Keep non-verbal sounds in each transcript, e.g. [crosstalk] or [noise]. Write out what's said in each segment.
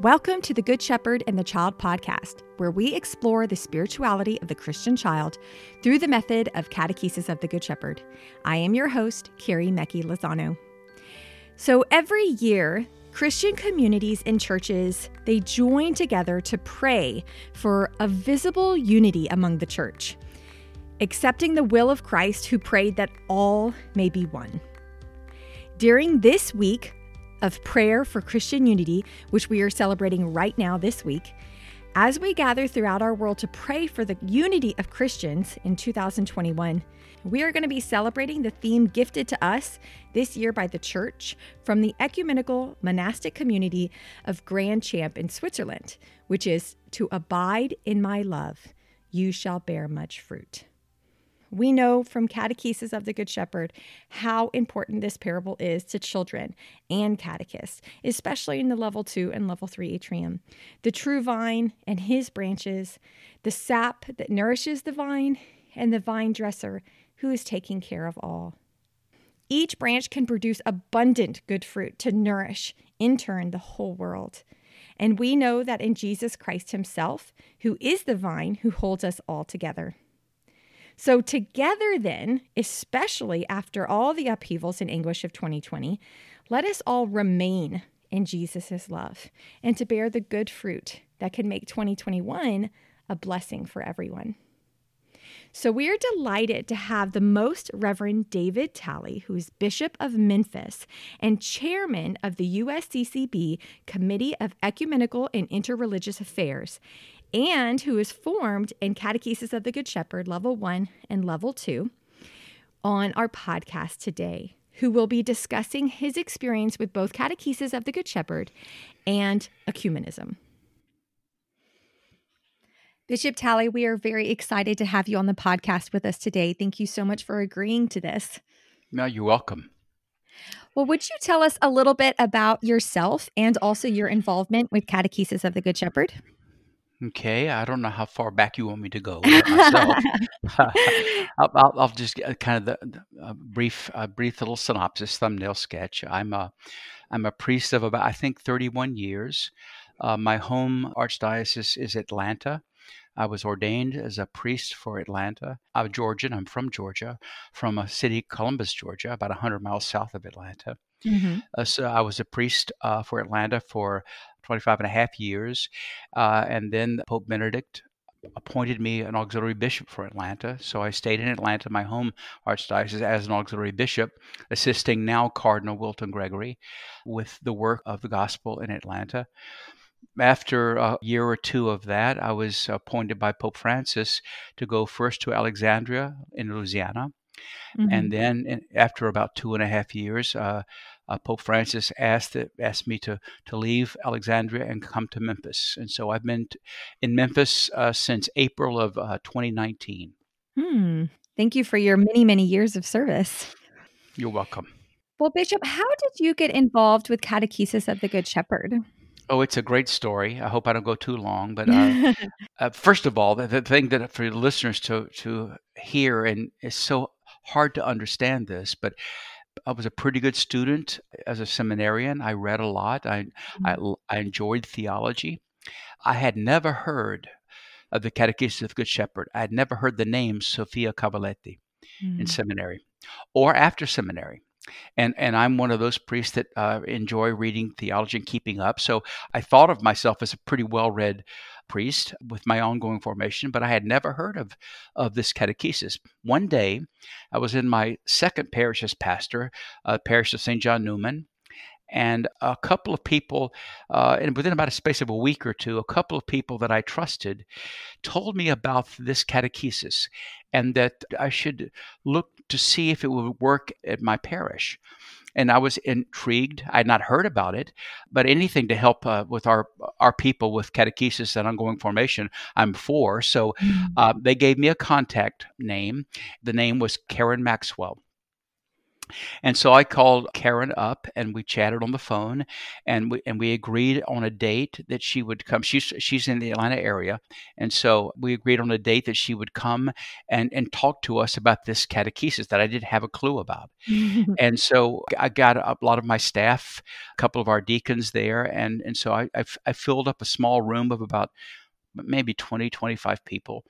Welcome to the Good Shepherd and the Child podcast, where we explore the spirituality of the Christian child through the method of catechesis of the Good Shepherd. I am your host, Carrie Mecki Lozano. So every year, Christian communities and churches, they join together to pray for a visible unity among the church, accepting the will of Christ who prayed that all may be one. During this week, of prayer for Christian unity, which we are celebrating right now this week, as we gather throughout our world to pray for the unity of Christians in 2021, we are going to be celebrating the theme gifted to us this year by the church from the ecumenical monastic community of Grandchamp in Switzerland, which is to abide in my love, you shall bear much fruit. We know from catechesis of the Good Shepherd how important this parable is to children and catechists, especially in the level two and level three atrium. The true vine and his branches, the sap that nourishes the vine, and the vine dresser who is taking care of all. Each branch can produce abundant good fruit to nourish, in turn, the whole world. And we know that in Jesus Christ Himself, who is the vine who holds us all together. So, together then, especially after all the upheavals in English of 2020, let us all remain in Jesus' love and to bear the good fruit that can make 2021 a blessing for everyone. So, we are delighted to have the Most Reverend David Talley, who's Bishop of Memphis and Chairman of the USCCB Committee of Ecumenical and Interreligious Affairs and who is formed in Catechesis of the Good Shepherd, level one and level two, on our podcast today, who will be discussing his experience with both Catechesis of the Good Shepherd and ecumenism. Bishop Talley, we are very excited to have you on the podcast with us today. Thank you so much for agreeing to this. No, you're welcome. Well, would you tell us a little bit about yourself and also your involvement with Catechesis of the Good Shepherd? Okay, I don't know how far back you want me to go myself. [laughs] [laughs] I'll, I'll, I'll just get kind of the, the a brief, a brief little synopsis, thumbnail sketch. I'm a, I'm a priest of about I think 31 years. Uh, my home archdiocese is Atlanta. I was ordained as a priest for Atlanta. I'm Georgian. I'm from Georgia, from a city, Columbus, Georgia, about 100 miles south of Atlanta. Mm-hmm. Uh, so I was a priest uh, for Atlanta for 25 and a half years. Uh, and then Pope Benedict appointed me an auxiliary bishop for Atlanta. So I stayed in Atlanta, my home archdiocese, as an auxiliary bishop, assisting now Cardinal Wilton Gregory with the work of the gospel in Atlanta. After a year or two of that, I was appointed by Pope Francis to go first to Alexandria in Louisiana. Mm-hmm. And then, after about two and a half years, uh, uh, Pope Francis asked asked me to to leave Alexandria and come to Memphis, and so I've been t- in Memphis uh, since April of uh, 2019. Hmm. Thank you for your many many years of service. You're welcome. Well, Bishop, how did you get involved with Catechesis of the Good Shepherd? Oh, it's a great story. I hope I don't go too long, but uh, [laughs] uh, first of all, the, the, thing that for listeners to to hear and it's so hard to understand this, but I was a pretty good student as a seminarian. I read a lot. I, mm-hmm. I, I enjoyed theology. I had never heard of the Catechism of the Good Shepherd. I had never heard the name Sophia Cavalletti mm-hmm. in seminary or after seminary. And and I'm one of those priests that uh, enjoy reading theology and keeping up. So I thought of myself as a pretty well read priest with my ongoing formation, but I had never heard of, of this catechesis. One day, I was in my second parish as pastor, uh, parish of St. John Neumann, and a couple of people, uh, and within about a space of a week or two, a couple of people that I trusted told me about this catechesis and that I should look to see if it would work at my parish and I was intrigued. I had not heard about it, but anything to help uh, with our our people with catechesis and ongoing formation, I'm for. So mm-hmm. uh, they gave me a contact name. The name was Karen Maxwell. And so I called Karen up and we chatted on the phone and we and we agreed on a date that she would come. She's she's in the Atlanta area. And so we agreed on a date that she would come and, and talk to us about this catechesis that I didn't have a clue about. [laughs] and so I got a lot of my staff, a couple of our deacons there, and, and so I, I, I filled up a small room of about maybe 20, 25 people.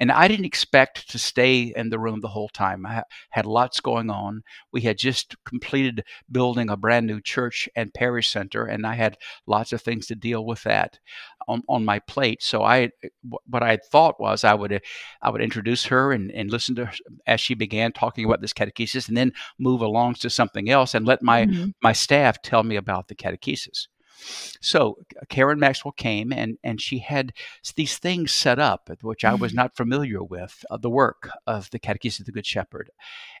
And I didn't expect to stay in the room the whole time. I had lots going on. We had just completed building a brand new church and parish center, and I had lots of things to deal with that on, on my plate. So I, what I thought was I would, I would introduce her and, and listen to her as she began talking about this catechesis, and then move along to something else and let my mm-hmm. my staff tell me about the catechesis. So Karen Maxwell came and, and she had these things set up, which I was mm-hmm. not familiar with, uh, the work of the Catechism of the Good Shepherd.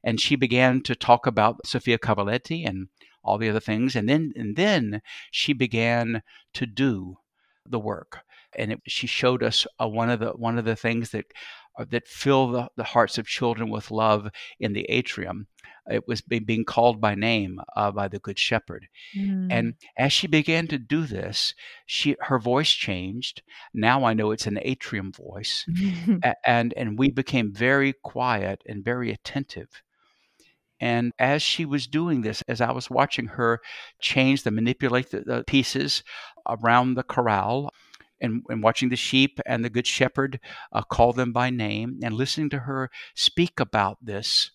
And she began to talk about Sophia Cavalletti and all the other things. And then, and then she began to do the work. And it, she showed us uh, one of the one of the things that that fill the, the hearts of children with love in the atrium. It was being called by name uh, by the good shepherd. Mm. and as she began to do this she her voice changed. Now i know it's an atrium voice. [laughs] And and we became very quiet and very attentive. And as she was doing this, as I was watching her change the manipulate the, the pieces around the corral, and, and, watching the sheep and the good shepherd uh, call them by name and listening to her speak about this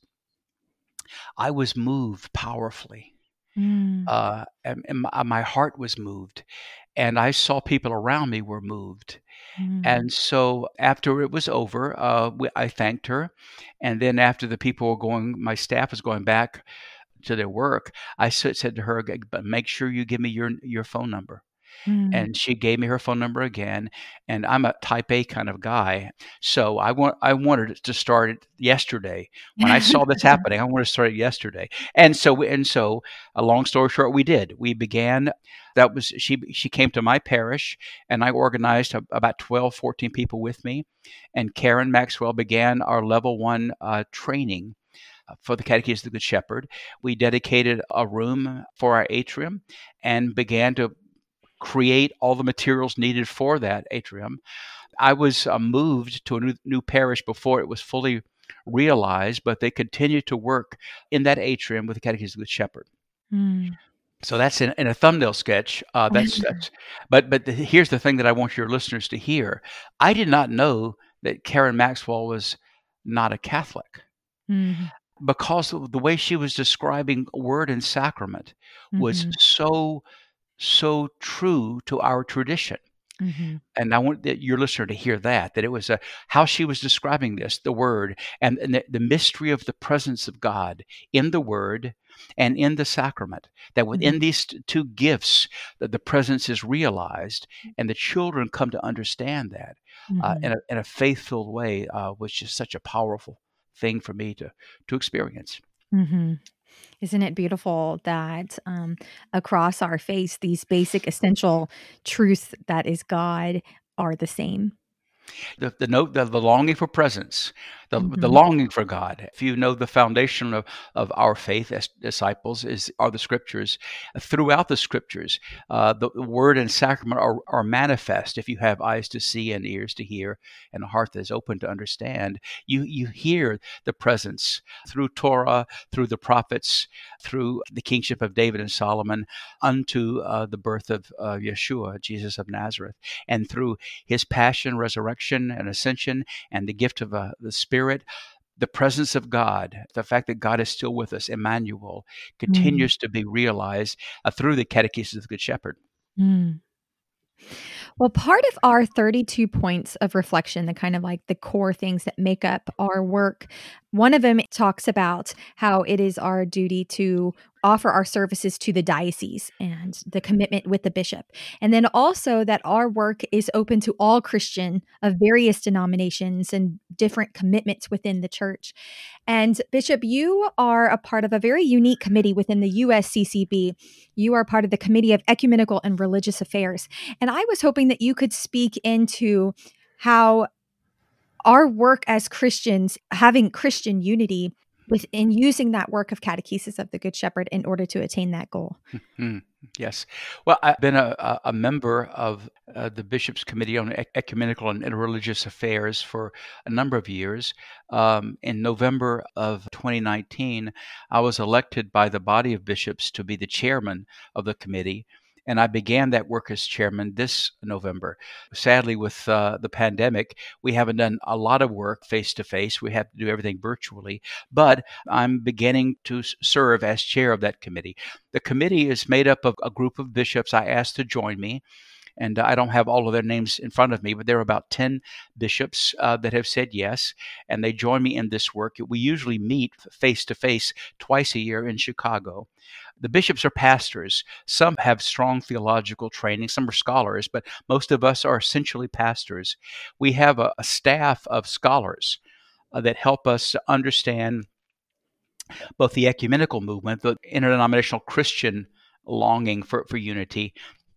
I was moved powerfully. Mm. Uh, and, and my, my, heart was moved. And I saw people around me were moved. Mm. And so after it was over, uh, we, I thanked her. And then after the people were going, my staff was going back to their work, I said, said to her, make sure you give me your, your phone number. Mm. And she gave me her phone number again. And I'm a type A kind of guy. So I want I wanted to start it yesterday. When I saw this [laughs] happening, I wanted to start it yesterday. And so and so a long story short, we did. We began that was she she came to my parish and I organized a, about 12, 14 people with me. And Karen Maxwell began our level one uh, training uh, for the Catechism of the Good Shepherd. We dedicated a room for our atrium and began to create all the materials needed for that atrium. I was uh, moved to a new, new parish before it was fully realized, but they continued to work in that atrium with the Catechism of the Shepherd. Mm. So that's in, in, a thumbnail sketch. Uh, that's, that's, but but the, here's the thing that I want your listeners to hear. I did not know that Karen Maxwell was not a Catholic. Mm-hmm because the way she was describing word and sacrament was mm-hmm. so so true to our tradition. Mm-hmm. And I want your listener to hear that, that it was a, how she was describing this, the word, and, and the, the, mystery of the presence of God in the word and in the sacrament. That within mm-hmm. these two gifts, that the presence is realized, and the children come to understand that uh, mm-hmm. uh, in, a, in a faith filled way, uh, was just such a powerful thing for me to, to experience. Isn't it beautiful that um, across our face, these basic essential truths that is God are the same? The, the note, the, the longing for presence, the, mm-hmm. the longing for God. If you know the foundation of, of our faith as disciples is are the scriptures. Throughout the scriptures, uh, the, word and sacrament are, are manifest. If you have eyes to see and ears to hear and a heart that is open to understand, you you hear the presence through Torah, through the prophets, through the kingship of David and Solomon, unto uh, the birth of uh, Yeshua, Jesus of Nazareth, and through his passion, resurrection, and ascension, and the gift of uh, the Spirit Spirit, the presence of God, the fact that God is still with us, Emmanuel, mm. continues mm. to be realized uh, through the catechesis of the Good Shepherd. Mm. Well, part of our 32 points of reflection, the kind of like the core things that make up our work, one of them talks about how it is our duty to offer our services to the diocese and the commitment with the bishop. And then also that our work is open to all Christian of various denominations and different commitments within the church. And Bishop, you are a part of a very unique committee within the USCCB. You are part of the Committee of Ecumenical and Religious Affairs. And I was hoping that you could speak into how our work as Christians, having Christian unity, within using that work of catechesis of the Good Shepherd in order to attain that goal. Mm-hmm. Yes. Well, I've been a, a member of uh, the Bishop's Committee on Ecumenical and Interreligious Affairs for a number of years. Um, in November of 2019, I was elected by the body of bishops to be the chairman of the committee and I began that work as chairman this November. Sadly, with uh, the pandemic, we haven't done a lot of work face to face. We have to do everything virtually, but I'm beginning to serve as chair of that committee. The committee is made up of a group of bishops I asked to join me and I don't have all of their names in front of me, but there are about 10 bishops uh, that have said yes, and they join me in this work. We usually meet face to face twice a year in Chicago the bishops are pastors. Some have strong theological training, some are scholars, but most of us are essentially pastors. We have a, a staff of scholars uh, that help us to understand both the ecumenical movement, the interdenominational Christian longing for, for unity,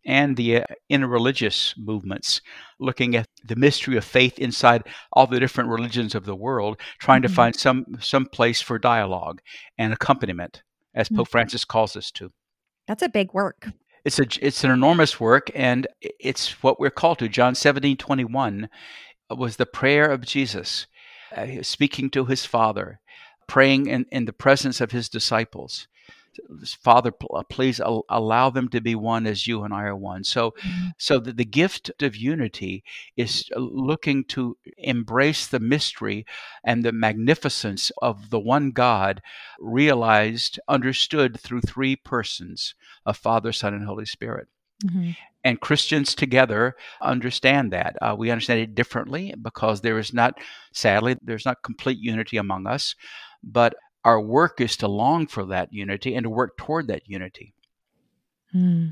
and the uh, interreligious movements, looking at the mystery of faith inside all the different religions of the world, trying mm-hmm. to find some some place for dialogue and accompaniment as mm. Pope Francis calls us to. That's a big work. It's a it's an enormous work, and it's what we're called to. John seventeen twenty one was the prayer of Jesus, uh, speaking to his Father, praying in, in the presence of his disciples. Father, uh, please allow them to be one as you and I are one. So, mm-hmm. so the, the gift of unity is uh, looking to embrace the mystery and the magnificence of the one God, realized, understood through three persons of Father, Son, and Holy Spirit. Mm-hmm. And Christians together understand that. Uh, we understand it differently because there is not, sadly, there's not complete unity among us. But our work is to long for that unity and to work toward that unity. Hmm.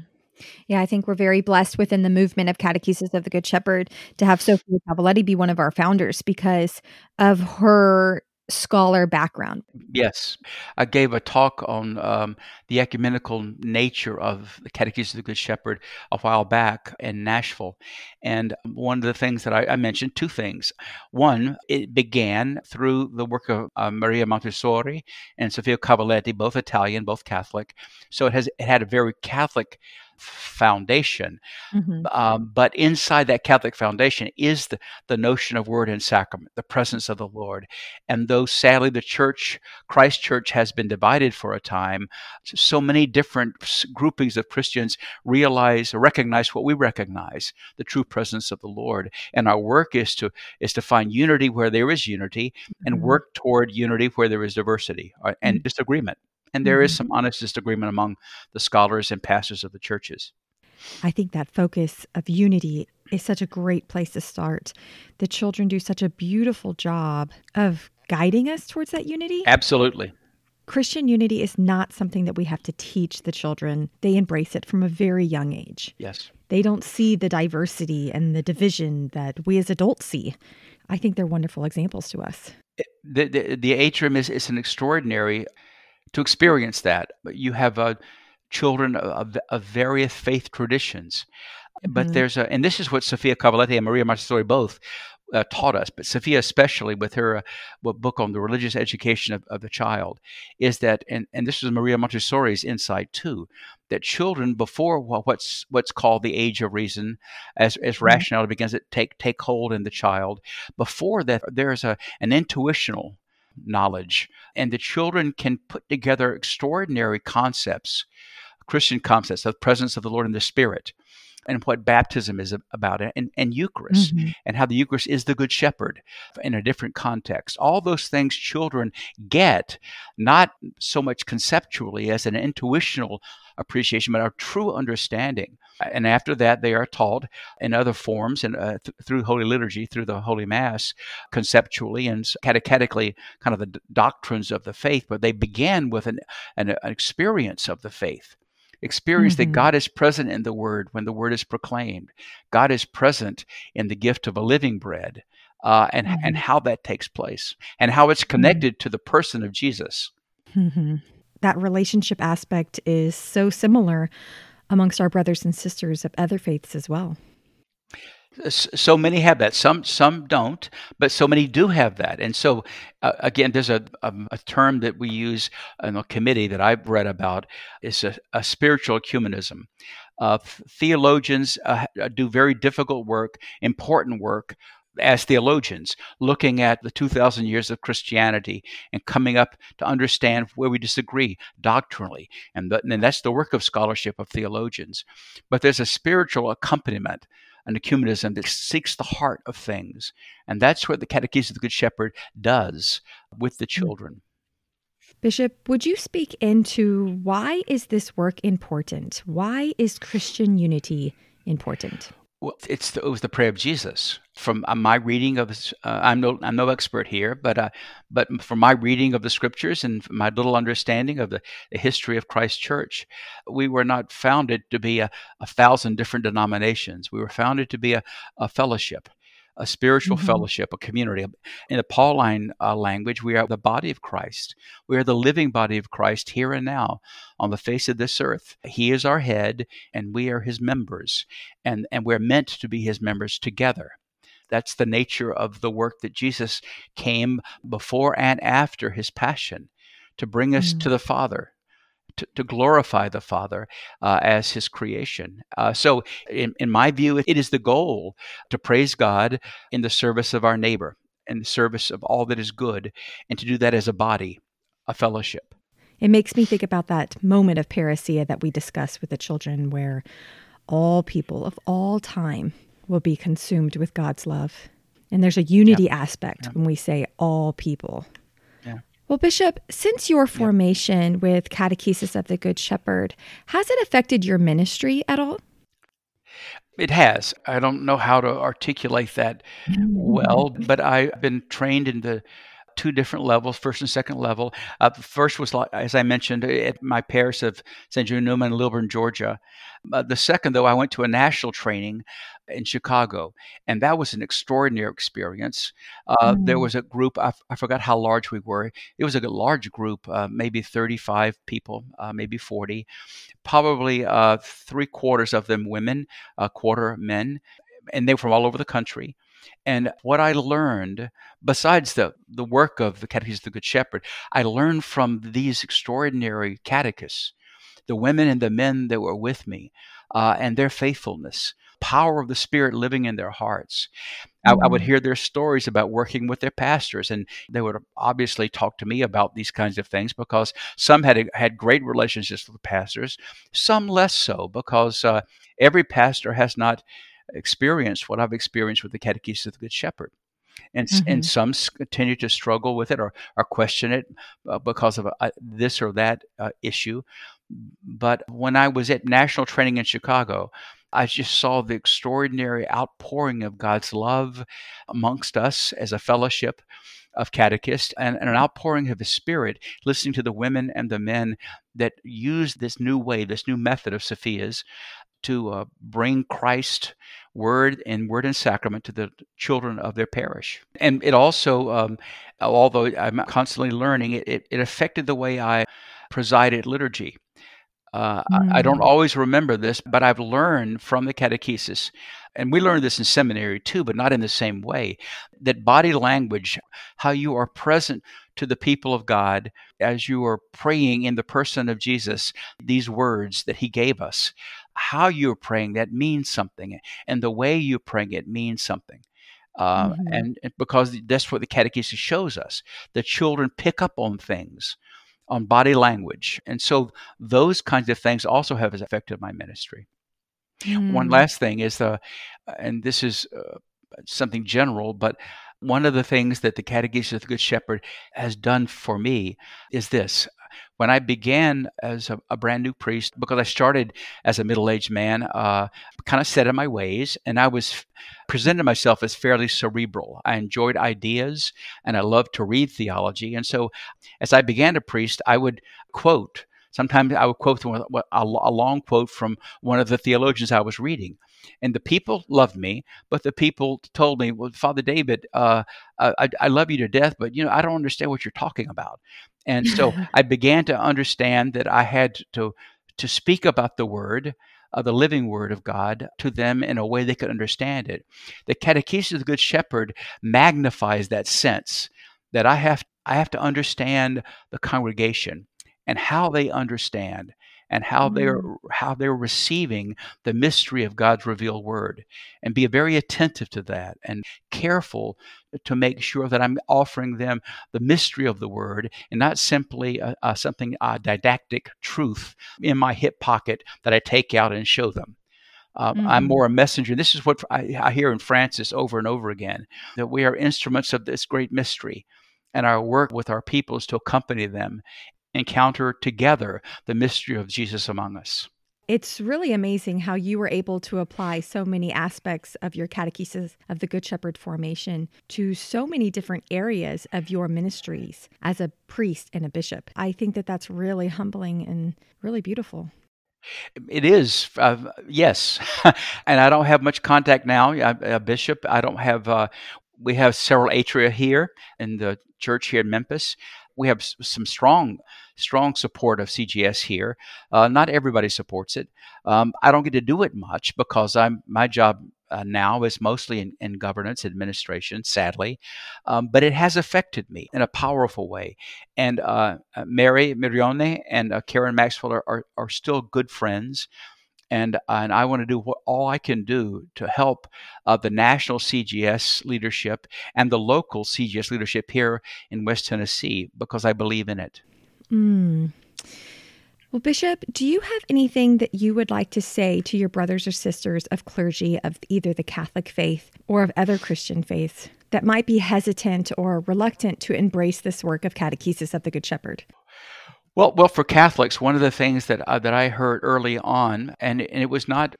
Yeah, I think we're very blessed within the movement of Catechesis of the Good Shepherd to have Sophia Cavalletti be one of our founders because of her scholar background. Yes. I gave a talk on um, the ecumenical nature of the Catechism of the Good Shepherd a while back in Nashville. And one of the things that I, I mentioned, two things. One, it began through the work of uh, Maria Montessori and Sophia Cavalletti, both Italian, both Catholic. So it has it had a very Catholic foundation. Mm-hmm. Um, but inside that Catholic foundation is the, the notion of word and sacrament, the presence of the Lord. And though sadly the church, Christ Church, has been divided for a time, so many different groupings of Christians realize recognize what we recognize the true presence of the Lord. And our work is to is to find unity where there is unity mm-hmm. and work toward unity where there is diversity uh, and mm-hmm. disagreement and there mm-hmm. is some honest disagreement among the scholars and pastors of the churches. I think that focus of unity is such a great place to start. The children do such a beautiful job of guiding us towards that unity. Absolutely. Christian unity is not something that we have to teach the children. They embrace it from a very young age. Yes. They don't see the diversity and the division that we as adults see. I think they're wonderful examples to us. The, the, the atrium is, is an extraordinary to experience that. You have uh, children of, of, various faith traditions. Mm-hmm. But there's a, and this is what Sophia Cavalletti and Maria Montessori both uh, taught us, but Sophia especially with her uh, book on the religious education of, of the child, is that, and, and this was Maria Montessori's insight too, that children before what's what's called the age of reason, as as mm-hmm. rationality begins to take take hold in the child, before that there's a an intuitional knowledge. And the children can put together extraordinary concepts, Christian concepts of the presence of the Lord and the Spirit, and what baptism is about, and, and Eucharist, mm-hmm. and how the Eucharist is the Good Shepherd in a different context. All those things children get, not so much conceptually as an intuitional appreciation, but a true understanding and after that, they are taught in other forms and uh, th- through Holy Liturgy, through the Holy Mass, conceptually and catechetically, kind of the d- doctrines of the faith. But they begin with an, an, an experience of the faith experience mm-hmm. that God is present in the Word when the Word is proclaimed. God is present in the gift of a living bread, uh, and mm-hmm. and how that takes place, and how it's mm-hmm. connected to the person of Jesus. Mm-hmm. That relationship aspect is so similar amongst our brothers and sisters of other faiths as well. so many have that. Some some don't but so many do have that. And so uh, again there's a, a, um, a, term that we use in a committee that i've read about. Is a, a spiritual ecumenism. Uh, theologians uh, do very difficult work important work as theologians, looking at the 2,000 years of Christianity and coming up to understand where we disagree doctrinally. And, the, and that's the work of scholarship of theologians. But there's a spiritual accompaniment an ecumenism that seeks the heart of things. And that's what the Catechism of the Good Shepherd does with the hmm. children. Bishop, would you speak into why is this work important? Why is Christian unity important? Well, it's the, it was the prayer of Jesus. From uh, my reading of, uh, I'm no I'm no expert here, but uh, but from my reading of the scriptures and my little understanding of the, the history of Christ Church, we were not founded to be a, a thousand different denominations. We were founded to be a, a fellowship, a spiritual mm-hmm. fellowship, a community. In the Pauline uh, language, we are the body of Christ. We are the living body of Christ here and now on the face of this earth. He is our head, and we are his members, and, and we're meant to be his members together. That's the nature of the work that Jesus came before and after his passion to bring us mm-hmm. to the Father, to, to glorify the Father uh, as His creation. Uh, so, in, in my view, it is the goal to praise God in the service of our neighbor, in the service of all that is good, and to do that as a body, a fellowship. It makes me think about that moment of parousia that we discussed with the children, where all people of all time will be consumed with God's love. And there's a unity aspect when we say all people. Well, Bishop, since your formation with Catechesis of the Good Shepherd, has it affected your ministry at all? It has. I don't know how to articulate that [laughs] well, but I've been trained in the two different levels, first and second level. Uh, first was, as I mentioned, at my parish of St. Jude Neumann in Lilburn, Georgia. Uh, the second, though, I went to a national training in Chicago, and that was an extraordinary experience. Uh, mm. There was a group, I, I, forgot how large we were. It was a large group, uh, maybe 35 people, uh, maybe 40, probably uh, three quarters of them women, a quarter men, and they were from all over the country. And what I learned, besides the, the work of the Catechism of the Good Shepherd, I learned from these extraordinary catechists, the women and the men that were with me, uh, and their faithfulness, power of the Spirit living in their hearts. I, I, would mm. hear their stories about working with their pastors, and they would obviously talk to me about these kinds of things because some had had great relationships with pastors, some less so because uh, every pastor has not experienced what I've experienced with the Catechism of the Good Shepherd. And, mm-hmm. and some continue to struggle with it or, or question it uh, because of uh, this or that uh, issue. But when I was at national training in Chicago, I just saw the extraordinary outpouring of God's love amongst us as a fellowship of catechists and, and, an outpouring of his spirit, listening to the women and the men that use this new way, this new method of Sophia's to uh, bring Christ word and word and sacrament to the children of their parish. And it also, um, although I'm constantly learning, it, it, it affected the way I presided liturgy. Uh, mm. I, I, don't mm. always remember this, but I've learned from the catechesis, and we learned this in seminary too, but not in the same way, that body language, how you are present to the people of God as you are praying in the person of Jesus, these words that he gave us, how you're praying that means something, and the way you're praying it means something. Uh, mm-hmm. and, and because that's what the catechesis shows us. The children pick up on things on body language. And so those kinds of things also have affected my ministry. Mm. One last thing is the, and this is uh, something general, but one of the things that the Catechism of the Good Shepherd has done for me is this. When I began as a, a brand new priest, because I started as a middle aged man, uh, kind of set in my ways, and I was presented myself as fairly cerebral. I enjoyed ideas and I loved to read theology. And so as I began to priest, I would quote Sometimes I would quote a long quote from one of the theologians I was reading. And the people loved me, but the people told me, "Well, Father David, uh, I, I love you to death, but you know I don't understand what you're talking about." And so [laughs] I began to understand that I had to to speak about the word uh, the living word of God to them in a way they could understand it. The catechesis of the Good Shepherd magnifies that sense that I have I have to understand the congregation and how they understand and how mm. they're how they're receiving the mystery of God's revealed word and be very attentive to that and careful to make sure that I'm offering them the mystery of the word and not simply a, a something a didactic truth in my hip pocket that I take out and show them. Um, mm-hmm. I'm more a messenger. This is what I, I hear in Francis over and over again that we are instruments of this great mystery and our work with our people is to accompany them encounter together the mystery of Jesus among us. It's really amazing how you were able to apply so many aspects of your catechesis of the Good Shepherd formation to so many different areas of your ministries as a priest and a bishop. I think that that's really humbling and really beautiful. It is, uh, yes, [laughs] and I don't have much contact now. I'm a bishop. I don't have. Uh, we have several atria here in the church here in Memphis. We have some strong strong support of CGS here. Uh, not everybody supports it. Um, I don't get to do it much because I'm my job uh, now is mostly in, in, governance administration, sadly, um, but it has affected me in a powerful way. And uh, uh Mary Mirrione and uh, Karen Maxwell are, are, are, still good friends. And, and I want to do what, all I can do to help uh, the national CGS leadership and the local CGS leadership here in West Tennessee because I believe in it. Mm. Well, Bishop, do you have anything that you would like to say to your brothers or sisters of clergy of either the Catholic faith or of other Christian faiths that might be hesitant or reluctant to embrace this work of catechesis of the Good Shepherd? Well, well, for Catholics, one of the things that uh, that I heard early on, and, and it was not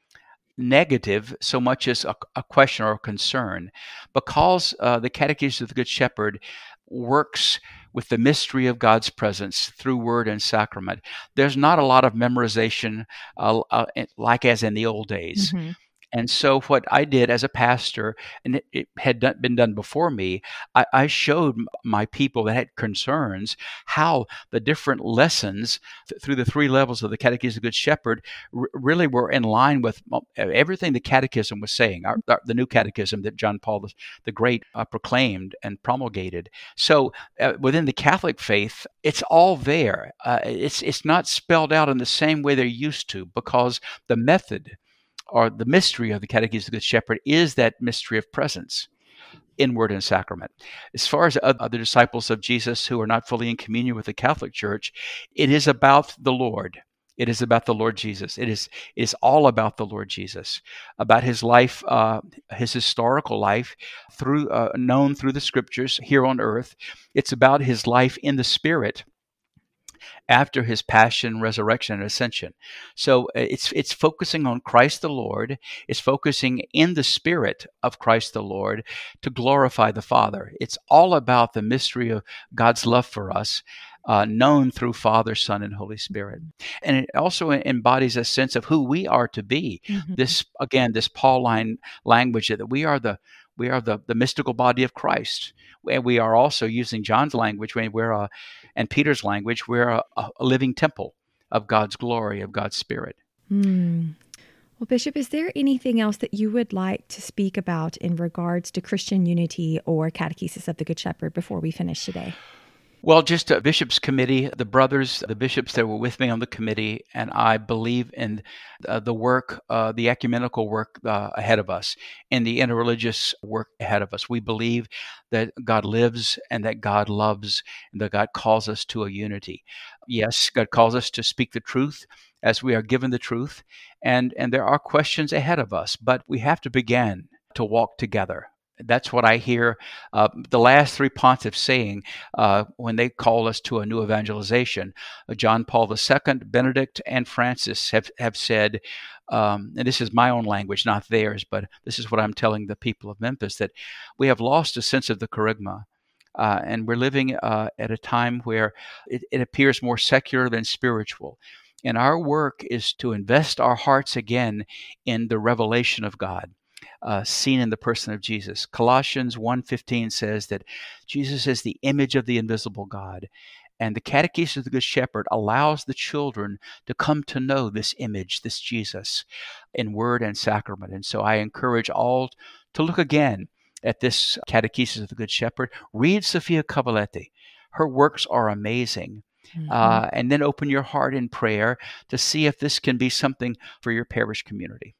negative so much as a, a question or a concern, because uh, the Catechism of the Good Shepherd works with the mystery of God's presence through word and sacrament. There's not a lot of memorization uh, uh, like as in the old days. Mm-hmm. And so, what I did as a pastor, and it, it had done, been done before me, I, I, showed my people that had concerns how the different lessons th- through the three levels of the Catechism of Good Shepherd r- really were in line with everything the Catechism was saying, our, our, the new Catechism that John Paul the, the Great uh, proclaimed and promulgated. So, uh, within the Catholic faith, it's all there. Uh, it's it's not spelled out in the same way they're used to because the method or the mystery of the Catechism of the Good Shepherd is that mystery of presence in word and sacrament. As far as other disciples of Jesus who are not fully in communion with the Catholic Church, it is about the Lord. It is about the Lord Jesus. It is it is all about the Lord Jesus, about his life, uh, his historical life, through uh, known through the Scriptures here on earth. It's about his life in the Spirit after his passion, resurrection, and ascension. So uh, it's it's focusing on Christ the Lord. It's focusing in the spirit of Christ the Lord to glorify the Father. It's all about the mystery of God's love for us. Uh, known through Father, Son, and Holy Spirit. And it also embodies a sense of who we are to be. Mm-hmm. This, again, this Pauline language that we are the we are the, the mystical body of Christ. And we are also using John's language when we're a, and Peter's language, we're a, a living temple of God's glory, of God's Spirit. Hmm. Well, Bishop, is there anything else that you would like to speak about in regards to Christian unity or catechesis of the Good Shepherd before we finish today? Well, just a bishops' committee, the brothers, the bishops that were with me on the committee, and I believe in uh, the work, uh, the ecumenical work uh, ahead of us, and the interreligious work ahead of us. We believe that God lives and that God loves, and that God calls us to a unity. Yes, God calls us to speak the truth as we are given the truth, and and there are questions ahead of us, but we have to begin to walk together that's what I hear uh, the last three pontiffs saying uh, when they call us to a new evangelization. Uh, John Paul II, Benedict, and Francis have, have said, um, and this is my own language, not theirs, but this is what I'm telling the people of Memphis that we have lost a sense of the kerygma. Uh, and we're living uh, at a time where it, it appears more secular than spiritual. And our work is to invest our hearts again in the revelation of God uh, seen in the person of Jesus. Colossians 1:15 says that Jesus is the image of the invisible God, And the Catechesis of the Good Shepherd allows the children to come to know this image, this Jesus, in word and sacrament. And so I encourage all to look again at this Catechesis of the Good Shepherd. Read Sophia Cavalletti. Her works are amazing. Mm-hmm. Uh, and then open your heart in prayer to see if this can be something for your parish community.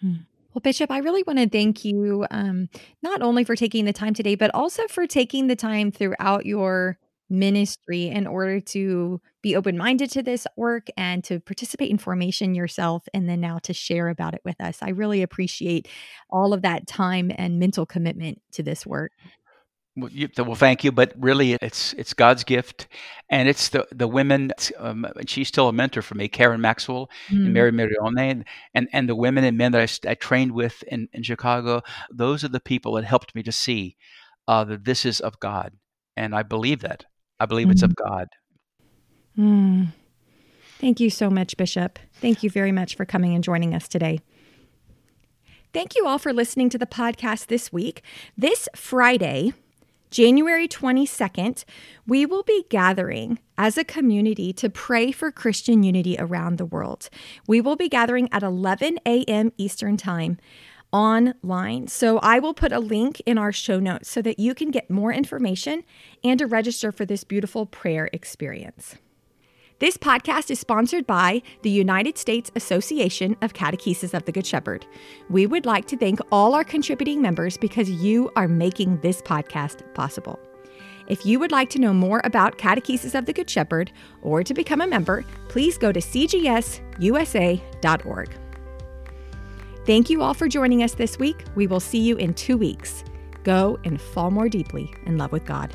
Hmm. Well, Bishop, I really want to thank you um, not only for taking the time today, but also for taking the time throughout your ministry in order to be open minded to this work and to participate in formation yourself, and then now to share about it with us. I really appreciate all of that time and mental commitment to this work. Well, you, well, thank you, but really, it's it's God's gift, and it's the the women. Um, she's still a mentor for me, Karen Maxwell mm. and Mary Mirrione, and and the women and men that I, I, trained with in in Chicago. Those are the people that helped me to see uh, that this is of God, and I believe that. I believe mm. it's of mm. God. Mm. Thank you so much, Bishop. Thank you very much for coming and joining us today. Thank you all for listening to the podcast this week. This Friday, January 22nd, we will be gathering as a community to pray for Christian unity around the world. We will be gathering at 11 a.m. Eastern Time online. So I will put a link in our show notes so that you can get more information and to register for this beautiful prayer experience. This podcast is sponsored by the United States Association of Catechesis of the Good Shepherd. We would like to thank all our contributing members because you are making this podcast possible. If you would like to know more about Catechesis of the Good Shepherd or to become a member, please go to cgsusa.org. Thank you all for joining us this week. We will see you in two weeks. Go and fall more deeply in love with God.